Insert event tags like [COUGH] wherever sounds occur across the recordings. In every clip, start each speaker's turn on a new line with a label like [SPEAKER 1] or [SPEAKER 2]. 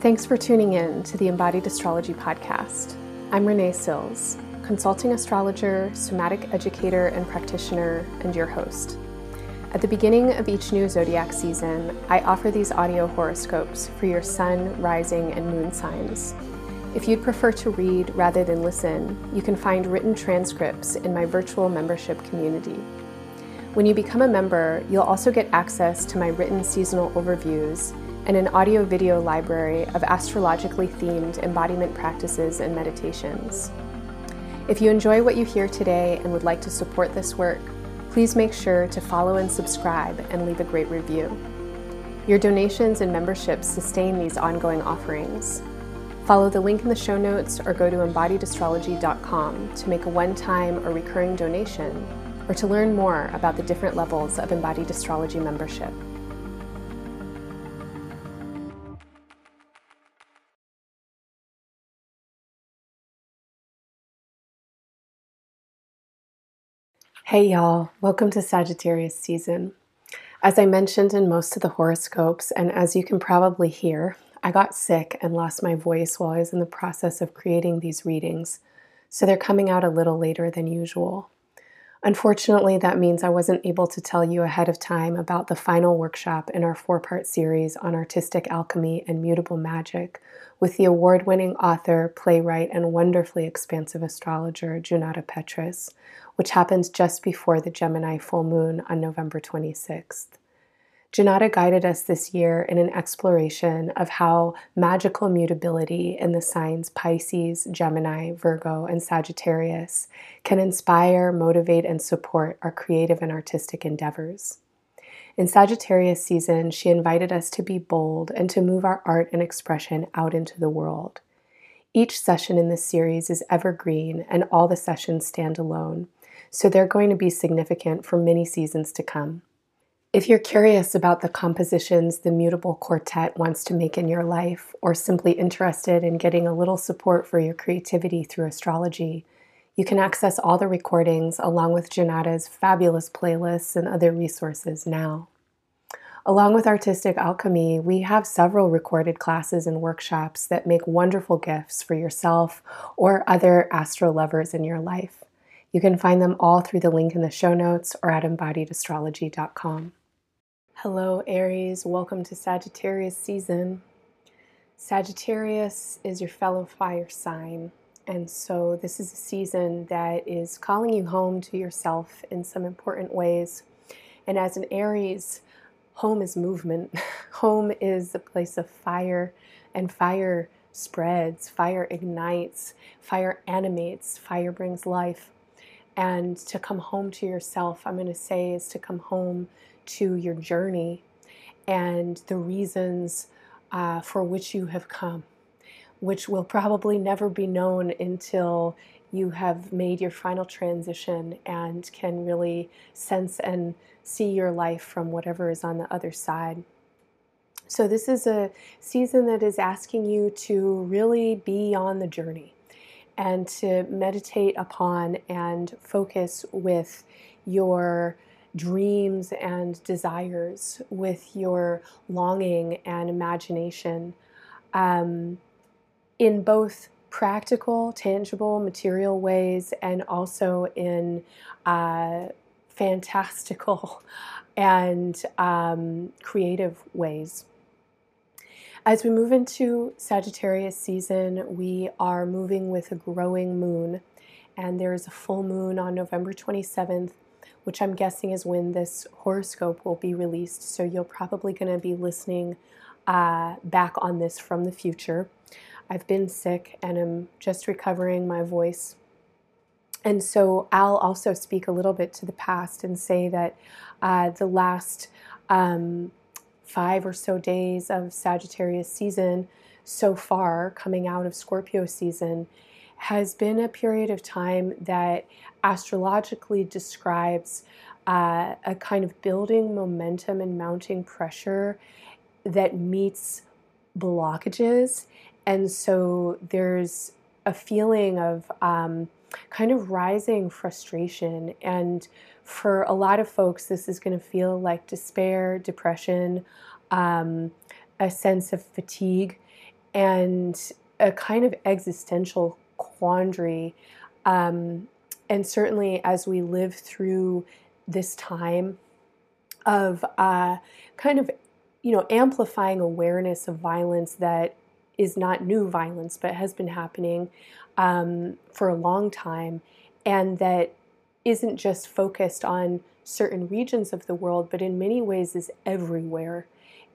[SPEAKER 1] Thanks for tuning in to the Embodied Astrology Podcast. I'm Renee Sills, consulting astrologer, somatic educator, and practitioner, and your host. At the beginning of each new zodiac season, I offer these audio horoscopes for your sun, rising, and moon signs. If you'd prefer to read rather than listen, you can find written transcripts in my virtual membership community. When you become a member, you'll also get access to my written seasonal overviews and an audio video library of astrologically themed embodiment practices and meditations. If you enjoy what you hear today and would like to support this work, please make sure to follow and subscribe and leave a great review. Your donations and memberships sustain these ongoing offerings. Follow the link in the show notes or go to embodiedastrology.com to make a one time or recurring donation or to learn more about the different levels of embodied astrology membership. Hey y'all, welcome to Sagittarius season. As I mentioned in most of the horoscopes, and as you can probably hear, I got sick and lost my voice while I was in the process of creating these readings, so they're coming out a little later than usual. Unfortunately, that means I wasn't able to tell you ahead of time about the final workshop in our four part series on artistic alchemy and mutable magic with the award winning author, playwright, and wonderfully expansive astrologer Junauda Petrus, which happens just before the Gemini full moon on November 26th. Junauda guided us this year in an exploration of how magical mutability in the signs Pisces, Gemini, Virgo, and Sagittarius can inspire, motivate, and support our creative and artistic endeavors. In Sagittarius season, she invited us to be bold and to move our art and expression out into the world. Each session in this series is evergreen, and all the sessions stand alone, so they're going to be significant for many seasons to come. If you're curious about the compositions the Mutable Quartet wants to make in your life, or simply interested in getting a little support for your creativity through astrology, you can access all the recordings along with Junauda's fabulous playlists and other resources now. Along with Artistic Alchemy, we have several recorded classes and workshops that make wonderful gifts for yourself or other astro lovers in your life. You can find them all through the link in the show notes or at embodiedastrology.com. Hello, Aries. Welcome to Sagittarius season. Sagittarius is your fellow fire sign. And so, this is a season that is calling you home to yourself in some important ways. And as an Aries, home is movement. [LAUGHS] home is a place of fire, and fire spreads, fire ignites, fire animates, fire brings life. And to come home to yourself, I'm going to say, is to come home to your journey and the reasons uh, for which you have come, which will probably never be known until you have made your final transition and can really sense and see your life from whatever is on the other side. So, this is a season that is asking you to really be on the journey and to meditate upon and focus with your dreams and desires, with your longing and imagination um, in both practical, tangible, material ways and also in uh, fantastical [LAUGHS] and um, creative ways. As we move into Sagittarius season, we are moving with a growing moon, and there is a full moon on November 27th which I'm guessing is when this horoscope will be released. So you're probably going to be listening uh, back on this from the future. I've been sick and I'm just recovering my voice. And so I'll also speak a little bit to the past and say that uh, the last um, five or so days of Sagittarius season so far, coming out of Scorpio season, has been a period of time that astrologically describes uh, a kind of building momentum and mounting pressure that meets blockages. And so there's a feeling of um, kind of rising frustration. And for a lot of folks, this is going to feel like despair, depression, um, a sense of fatigue and a kind of existential quandary. Um, and certainly as we live through this time of uh, kind of, you know, amplifying awareness of violence that is not new violence, but has been happening um, for a long time, and that isn't just focused on certain regions of the world, but in many ways is everywhere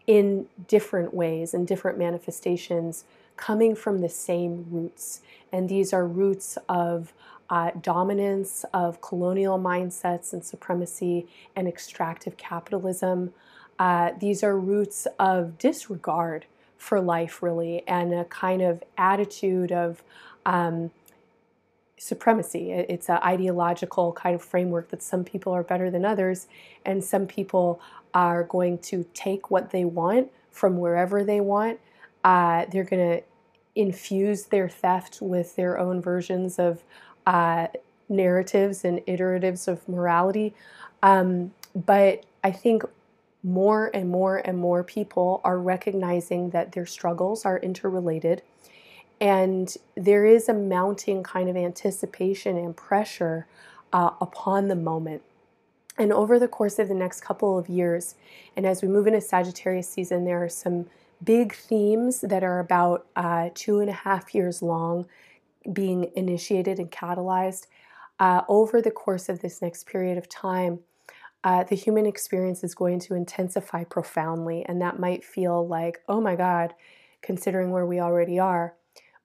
[SPEAKER 1] in different ways and different manifestations coming from the same roots. And these are roots of uh, dominance, of colonial mindsets and supremacy and extractive capitalism. Uh, these are roots of disregard for life, really, and a kind of attitude of um, supremacy. It's an ideological kind of framework that some people are better than others, and some people are going to take what they want from wherever they want. Uh, they're going to infuse their theft with their own versions of uh, narratives and iteratives of morality. Um, but I think more and more and more people are recognizing that their struggles are interrelated and there is a mounting kind of anticipation and pressure uh, upon the moment. And over the course of the next couple of years, and as we move into Sagittarius season, there are some big themes that are about uh, two and a half years long being initiated and catalyzed. Uh, over the course of this next period of time, uh, the human experience is going to intensify profoundly, and that might feel like, oh my God, considering where we already are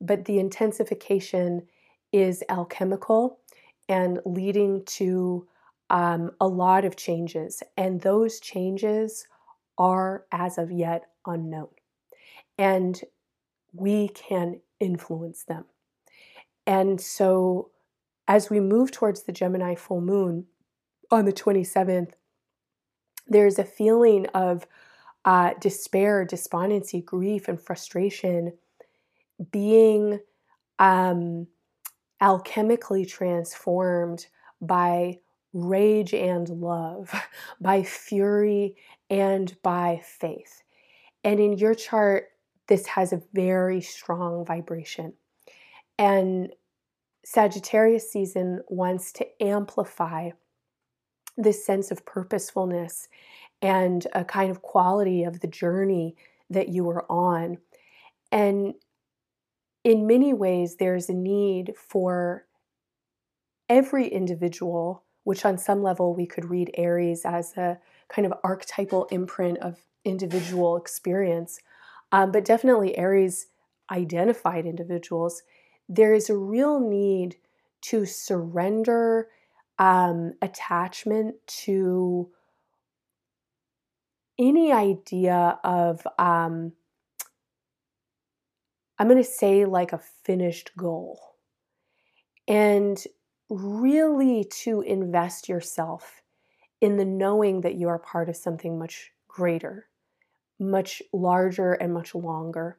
[SPEAKER 1] but the intensification is alchemical and leading to um, a lot of changes. And those changes are, as of yet, unknown. And we can influence them. And so, as we move towards the Gemini full moon on the 27th, there's a feeling of uh, despair, despondency, grief, and frustration being um, alchemically transformed by rage and love, [LAUGHS] by fury and by faith. And in your chart, this has a very strong vibration. And Sagittarius season wants to amplify this sense of purposefulness and a kind of quality of the journey that you are on. And in many ways, there's a need for every individual, which on some level we could read Aries as a kind of archetypal imprint of individual experience, um, but definitely Aries identified individuals. There is a real need to surrender um, attachment to any idea of um, I'm going to say like a finished goal. And really to invest yourself in the knowing that you are part of something much greater, much larger, and much longer.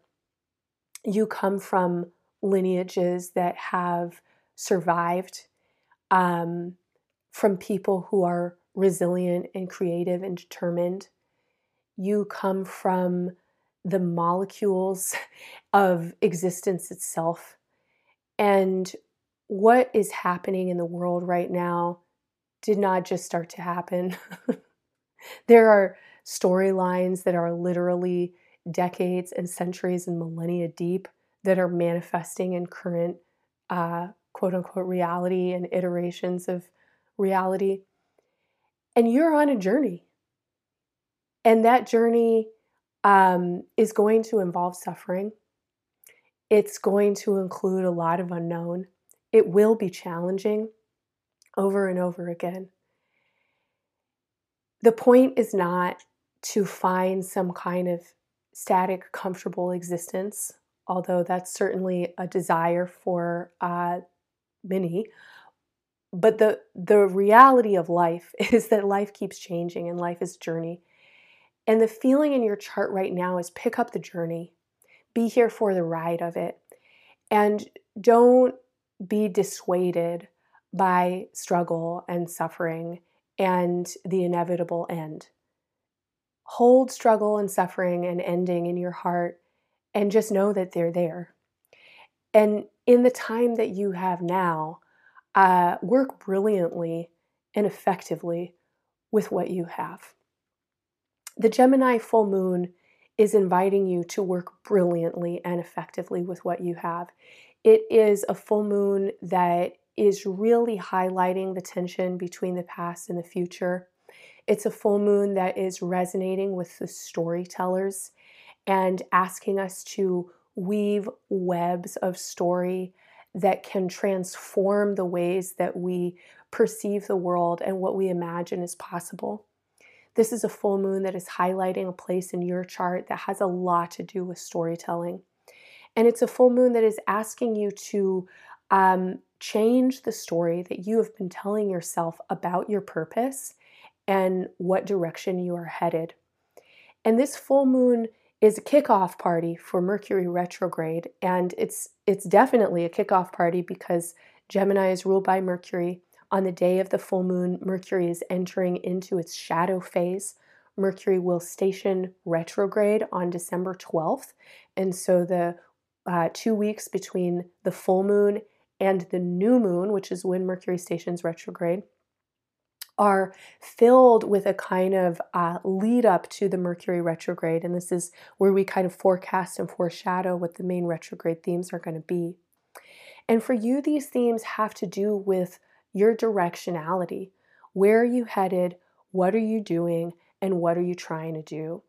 [SPEAKER 1] You come from lineages that have survived, um, from people who are resilient and creative and determined. You come from the molecules [LAUGHS] of existence itself. And what is happening in the world right now did not just start to happen. [LAUGHS] there are storylines that are literally decades and centuries and millennia deep that are manifesting in current uh, quote unquote reality and iterations of reality. And you're on a journey. And that journey um, is going to involve suffering. It's going to include a lot of unknown. It will be challenging over and over again. The point is not to find some kind of static, comfortable existence, although that's certainly a desire for uh, many. But the, the reality of life [LAUGHS] is that life keeps changing and life is journey. And the feeling in your chart right now is pick up the journey, be here for the ride of it, and don't be dissuaded by struggle and suffering and the inevitable end. Hold struggle and suffering and ending in your heart and just know that they're there. And in the time that you have now, uh, work brilliantly and effectively with what you have. The Gemini full moon is inviting you to work brilliantly and effectively with what you have. It is a full moon that is really highlighting the tension between the past and the future. It's a full moon that is resonating with the storytellers and asking us to weave webs of story that can transform the ways that we perceive the world and what we imagine is possible. This is a full moon that is highlighting a place in your chart that has a lot to do with storytelling. And it's a full moon that is asking you to um, change the story that you have been telling yourself about your purpose and what direction you are headed. And this full moon is a kickoff party for Mercury retrograde, and it's it's definitely a kickoff party because Gemini is ruled by Mercury. On the day of the full moon, Mercury is entering into its shadow phase. Mercury will station retrograde on December 12th, and so the uh, two weeks between the full moon and the new moon, which is when Mercury stations retrograde, are filled with a kind of uh, lead up to the Mercury retrograde. And this is where we kind of forecast and foreshadow what the main retrograde themes are going to be. And for you, these themes have to do with your directionality. Where are you headed? What are you doing? And what are you trying to do?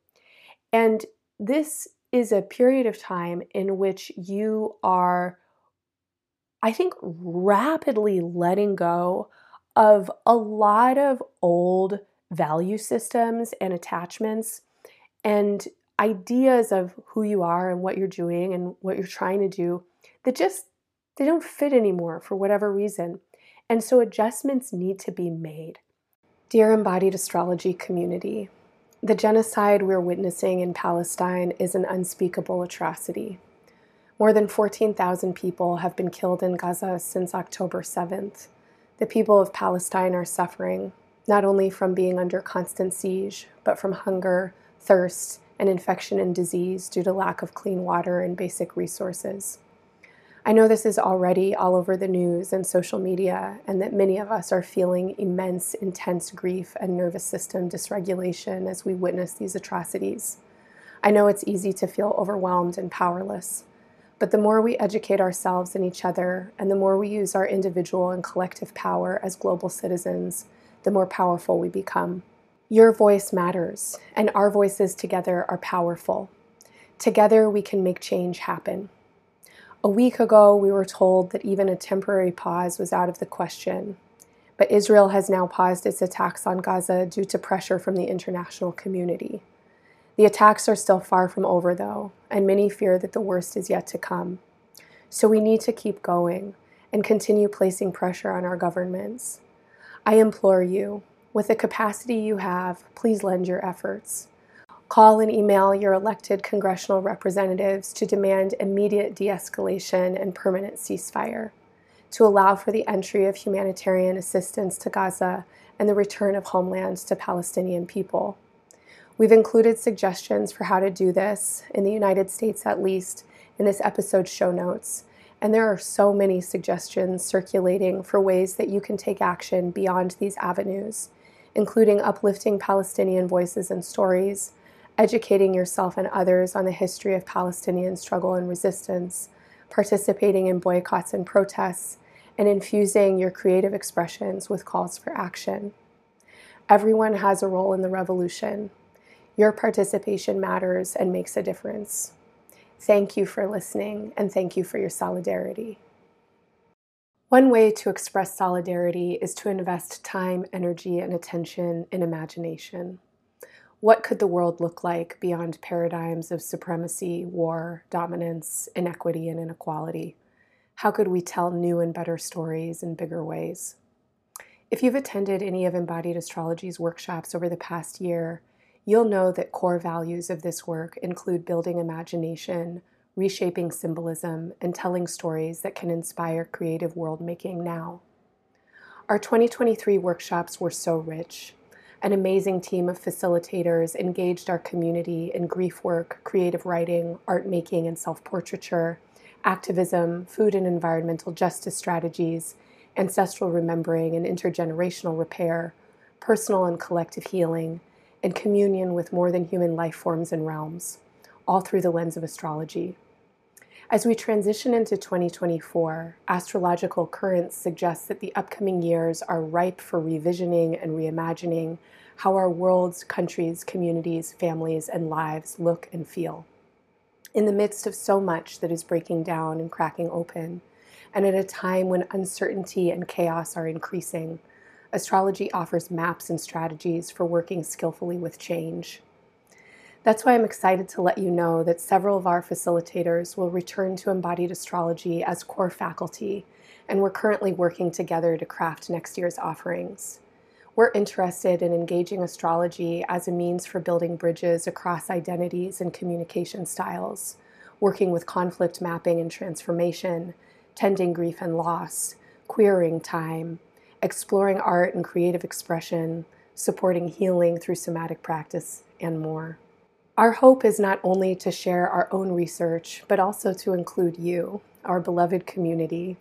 [SPEAKER 1] And this is a period of time in which you are, I think, rapidly letting go of a lot of old value systems and attachments and ideas of who you are and what you're doing and what you're trying to do that just they don't fit anymore for whatever reason. And so adjustments need to be made. Dear embodied astrology community, the genocide we're witnessing in Palestine is an unspeakable atrocity. More than 14,000 people have been killed in Gaza since October 7th. The people of Palestine are suffering, not only from being under constant siege, but from hunger, thirst, and infection and disease due to lack of clean water and basic resources. I know this is already all over the news and social media, and that many of us are feeling immense, intense grief and nervous system dysregulation as we witness these atrocities. I know it's easy to feel overwhelmed and powerless. But the more we educate ourselves and each other, and the more we use our individual and collective power as global citizens, the more powerful we become. Your voice matters, and our voices together are powerful. Together, we can make change happen. A week ago, we were told that even a temporary pause was out of the question. But Israel has now paused its attacks on Gaza due to pressure from the international community. The attacks are still far from over, though, and many fear that the worst is yet to come. So we need to keep going and continue placing pressure on our governments. I implore you, with the capacity you have, please lend your efforts. Call and email your elected congressional representatives to demand immediate de escalation and permanent ceasefire, to allow for the entry of humanitarian assistance to Gaza and the return of homelands to Palestinian people. We've included suggestions for how to do this, in the United States at least, in this episode's show notes. And there are so many suggestions circulating for ways that you can take action beyond these avenues, including uplifting Palestinian voices and stories, educating yourself and others on the history of Palestinian struggle and resistance, participating in boycotts and protests, and infusing your creative expressions with calls for action. Everyone has a role in the revolution, your participation matters and makes a difference. Thank you for listening and thank you for your solidarity. One way to express solidarity is to invest time, energy, and attention in imagination. What could the world look like beyond paradigms of supremacy, war, dominance, inequity, and inequality? How could we tell new and better stories in bigger ways? If you've attended any of Embodied Astrology's workshops over the past year, you'll know that core values of this work include building imagination, reshaping symbolism, and telling stories that can inspire creative world making now. Our 2023 workshops were so rich. An amazing team of facilitators engaged our community in grief work, creative writing, art making, and self portraiture, activism, food and environmental justice strategies, ancestral remembering and intergenerational repair, personal and collective healing, and communion with more than human life forms and realms, all through the lens of astrology. As we transition into 2024, astrological currents suggest that the upcoming years are ripe for revisioning and reimagining how our worlds, countries, communities, families, and lives look and feel. In the midst of so much that is breaking down and cracking open, and at a time when uncertainty and chaos are increasing, astrology offers maps and strategies for working skillfully with change. That's why I'm excited to let you know that several of our facilitators will return to embodied astrology as core faculty, and we're currently working together to craft next year's offerings. We're interested in engaging astrology as a means for building bridges across identities and communication styles, working with conflict mapping and transformation, tending grief and loss, queering time, exploring art and creative expression, supporting healing through somatic practice, and more. Our hope is not only to share our own research, but also to include you, our beloved community,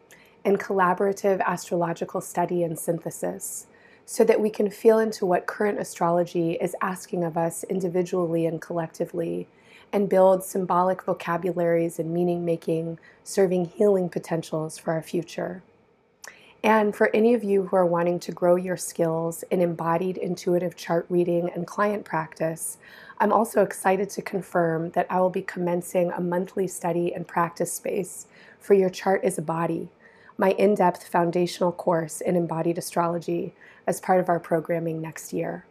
[SPEAKER 1] in collaborative astrological study and synthesis, so that we can feel into what current astrology is asking of us individually and collectively, and build symbolic vocabularies and meaning making, serving healing potentials for our future. And for any of you who are wanting to grow your skills in embodied intuitive chart reading and client practice, I'm also excited to confirm that I will be commencing a monthly study and practice space for Your Chart is a Body, my in depth foundational course in embodied astrology, as part of our programming next year.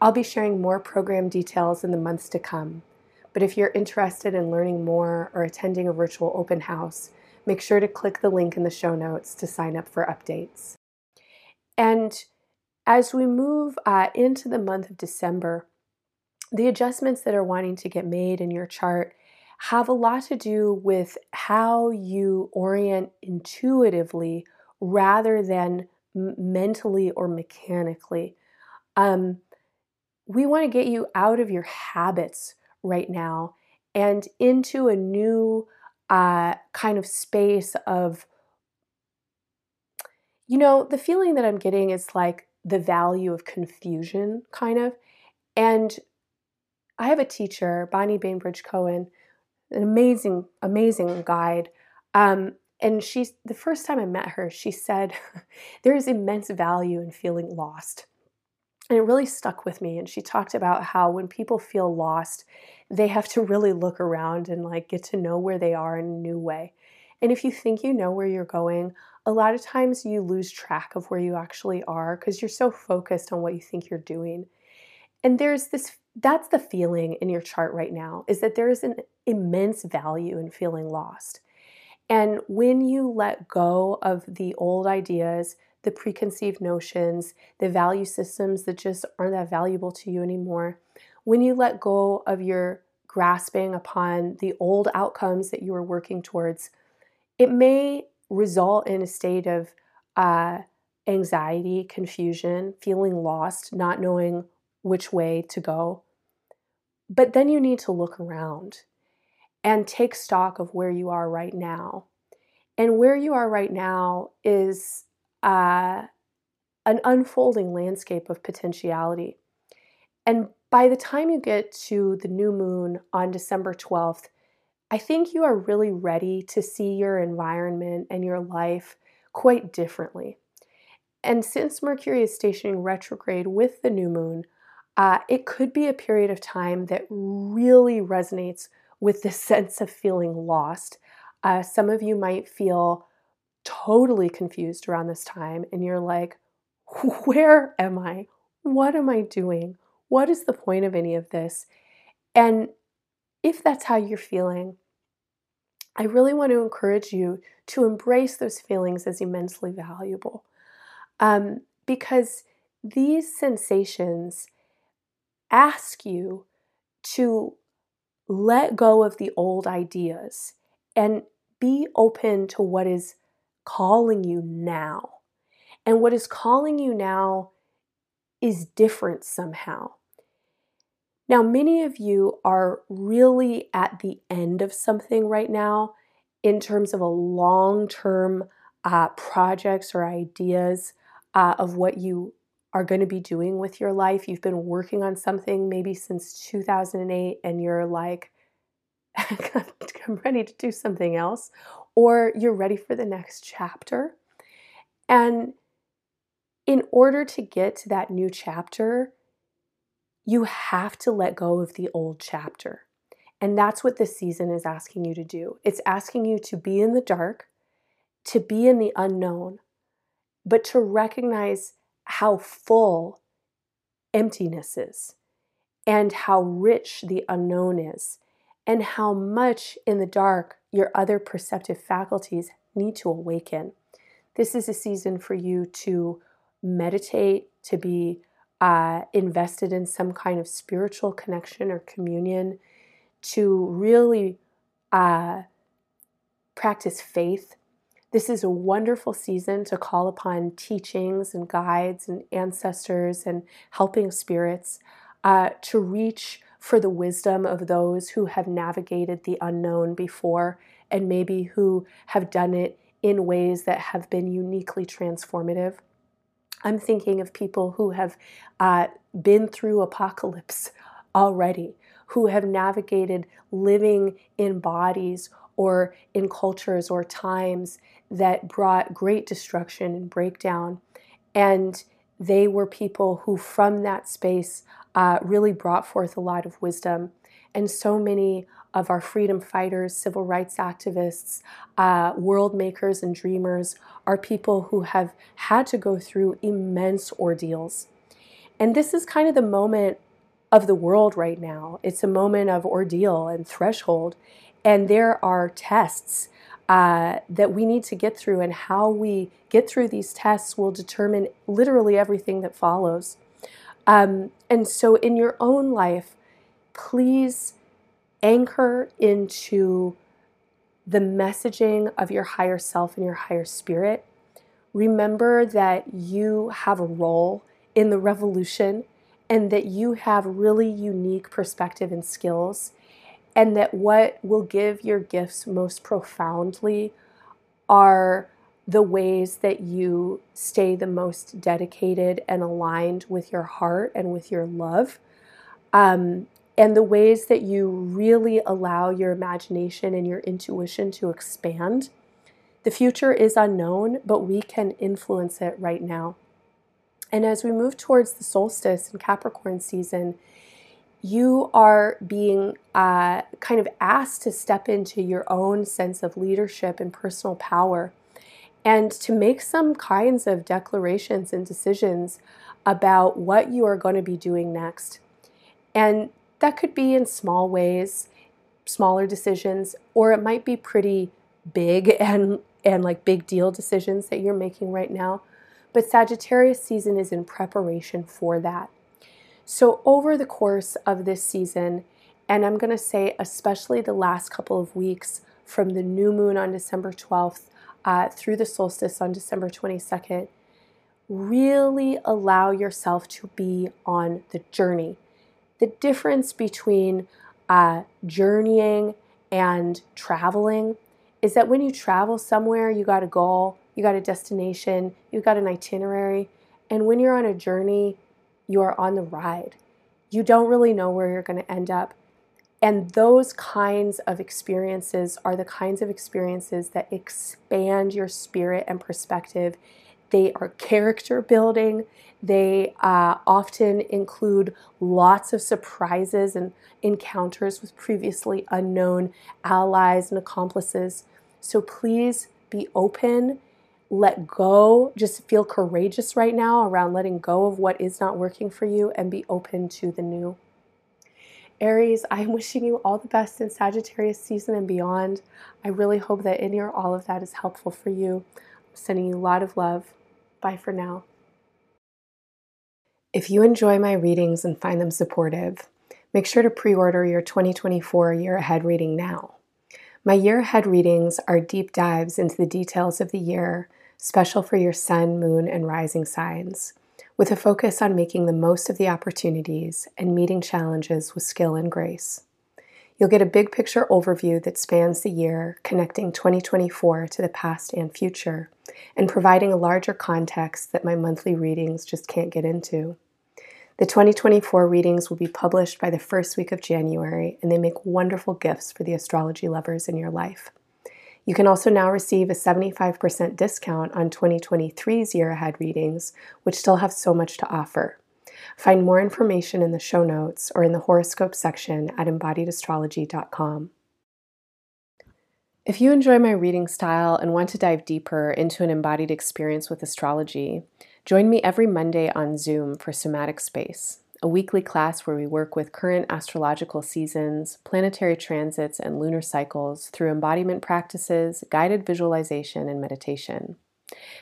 [SPEAKER 1] I'll be sharing more program details in the months to come, but if you're interested in learning more or attending a virtual open house, make sure to click the link in the show notes to sign up for updates. And as we move uh, into the month of December, the adjustments that are wanting to get made in your chart have a lot to do with how you orient intuitively rather than mentally or mechanically. Um, we want to get you out of your habits right now and into a new uh, kind of space of, you know, the feeling that I'm getting is like the value of confusion, kind of. And I have a teacher, Bonnie Bainbridge Cohen, an amazing, amazing guide. Um, and she's the first time I met her, she said, [LAUGHS] There is immense value in feeling lost. And it really stuck with me. And she talked about how when people feel lost, they have to really look around and like get to know where they are in a new way. And if you think you know where you're going, a lot of times you lose track of where you actually are because you're so focused on what you think you're doing. And there's this that's the feeling in your chart right now is that there is an immense value in feeling lost. And when you let go of the old ideas, the preconceived notions, the value systems that just aren't that valuable to you anymore, when you let go of your grasping upon the old outcomes that you were working towards, it may result in a state of uh, anxiety, confusion, feeling lost, not knowing which way to go. But then you need to look around and take stock of where you are right now. And where you are right now is uh, an unfolding landscape of potentiality. And by the time you get to the new moon on December 12th, I think you are really ready to see your environment and your life quite differently. And since Mercury is stationing retrograde with the new moon, uh, it could be a period of time that really resonates with this [LAUGHS] sense of feeling lost. Uh, some of you might feel totally confused around this time, and you're like, Where am I? What am I doing? What is the point of any of this? And if that's how you're feeling, I really want to encourage you to embrace those feelings as immensely valuable. Um, because these sensations ask you to let go of the old ideas and be open to what is calling you now. And what is calling you now is different somehow. Now, many of you are really at the end of something right now in terms of a long term uh, projects or ideas uh, of what you are going to be doing with your life. You've been working on something maybe since 2008 and you're like, [LAUGHS] I'm ready to do something else, or you're ready for the next chapter. And in order to get to that new chapter, you have to let go of the old chapter. And that's what this season is asking you to do. It's asking you to be in the dark, to be in the unknown, but to recognize how full emptiness is and how rich the unknown is and how much in the dark your other perceptive faculties need to awaken. This is a season for you to meditate, to be uh, invested in some kind of spiritual connection or communion, to really uh, practice faith. This is a wonderful season to call upon teachings and guides and ancestors and helping spirits uh, to reach for the wisdom of those who have navigated the unknown before and maybe who have done it in ways that have been uniquely transformative. I'm thinking of people who have uh, been through apocalypse already, who have navigated living in bodies or in cultures or times that brought great destruction and breakdown. And they were people who, from that space, uh, really brought forth a lot of wisdom. And so many of our freedom fighters, civil rights activists, uh, world makers, and dreamers are people who have had to go through immense ordeals. And this is kind of the moment of the world right now. It's a moment of ordeal and threshold. And there are tests uh, that we need to get through, and how we get through these tests will determine literally everything that follows. Um, and so, in your own life, please anchor into the messaging of your higher self and your higher spirit. Remember that you have a role in the revolution and that you have really unique perspective and skills and that what will give your gifts most profoundly are the ways that you stay the most dedicated and aligned with your heart and with your love, um, and the ways that you really allow your imagination and your intuition to expand. The future is unknown, but we can influence it right now. And as we move towards the solstice and Capricorn season, you are being uh, kind of asked to step into your own sense of leadership and personal power and to make some kinds of declarations and decisions about what you are going to be doing next. And that could be in small ways, smaller decisions, or it might be pretty big [LAUGHS] and and like big deal decisions that you're making right now. But Sagittarius season is in preparation for that. So, over the course of this season, and I'm going to say especially the last couple of weeks from the new moon on December 12th uh, through the solstice on December 22nd, really allow yourself to be on the journey. The difference between uh, journeying and traveling is that when you travel somewhere, you got a goal, you got a destination, you got an itinerary. And when you're on a journey, you are on the ride. You don't really know where you're going to end up. And those kinds of experiences are the kinds of experiences that expand your spirit and perspective. They are character building. They uh, often include lots of surprises and encounters with previously unknown allies and accomplices. So please be open let go, just feel courageous right now around letting go of what is not working for you and be open to the new. Aries, I'm [LAUGHS] wishing you all the best in Sagittarius season and beyond. I really hope that any or all of that is helpful for you. I'm sending you a lot of love. Bye for now. If you enjoy my readings and find them supportive, make sure to pre order your 2024 Year Ahead reading now. My year ahead readings are deep dives into the details of the year special for your sun, moon, and rising signs. with a focus on making the most of the opportunities and meeting challenges with skill and grace. You'll get a big picture overview that spans the year, connecting 2024 to the past and future, and providing a larger context that my monthly readings just can't get into. The 2024 readings will be published by the first week of January, and they make wonderful gifts for the astrology lovers in your life. You can also now receive a 75% discount on 2023's year ahead readings, which still have so much to offer. Find more information in the show notes or in the horoscope section at embodiedastrology.com. If you enjoy my reading style and want to dive deeper into an embodied experience with astrology, join me every Monday on Zoom for Somatic Space, a weekly class where we work with current astrological seasons, planetary transits, and lunar cycles through embodiment practices, guided visualization, and meditation.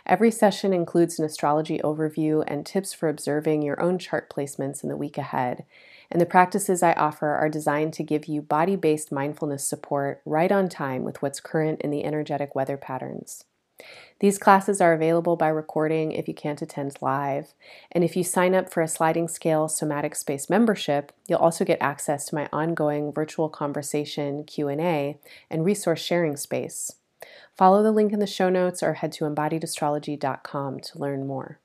[SPEAKER 1] Every session includes an astrology overview and tips for observing your own chart placements in the week ahead. And the practices I offer are designed to give you body based mindfulness support right on time with what's current in the energetic weather patterns. These classes are available by recording if you can't attend live. And if you sign up for a sliding scale somatic space membership, you'll also get access to my ongoing virtual conversation Q&A and resource sharing space. Follow the link in the show notes or head to embodiedastrology.com to learn more.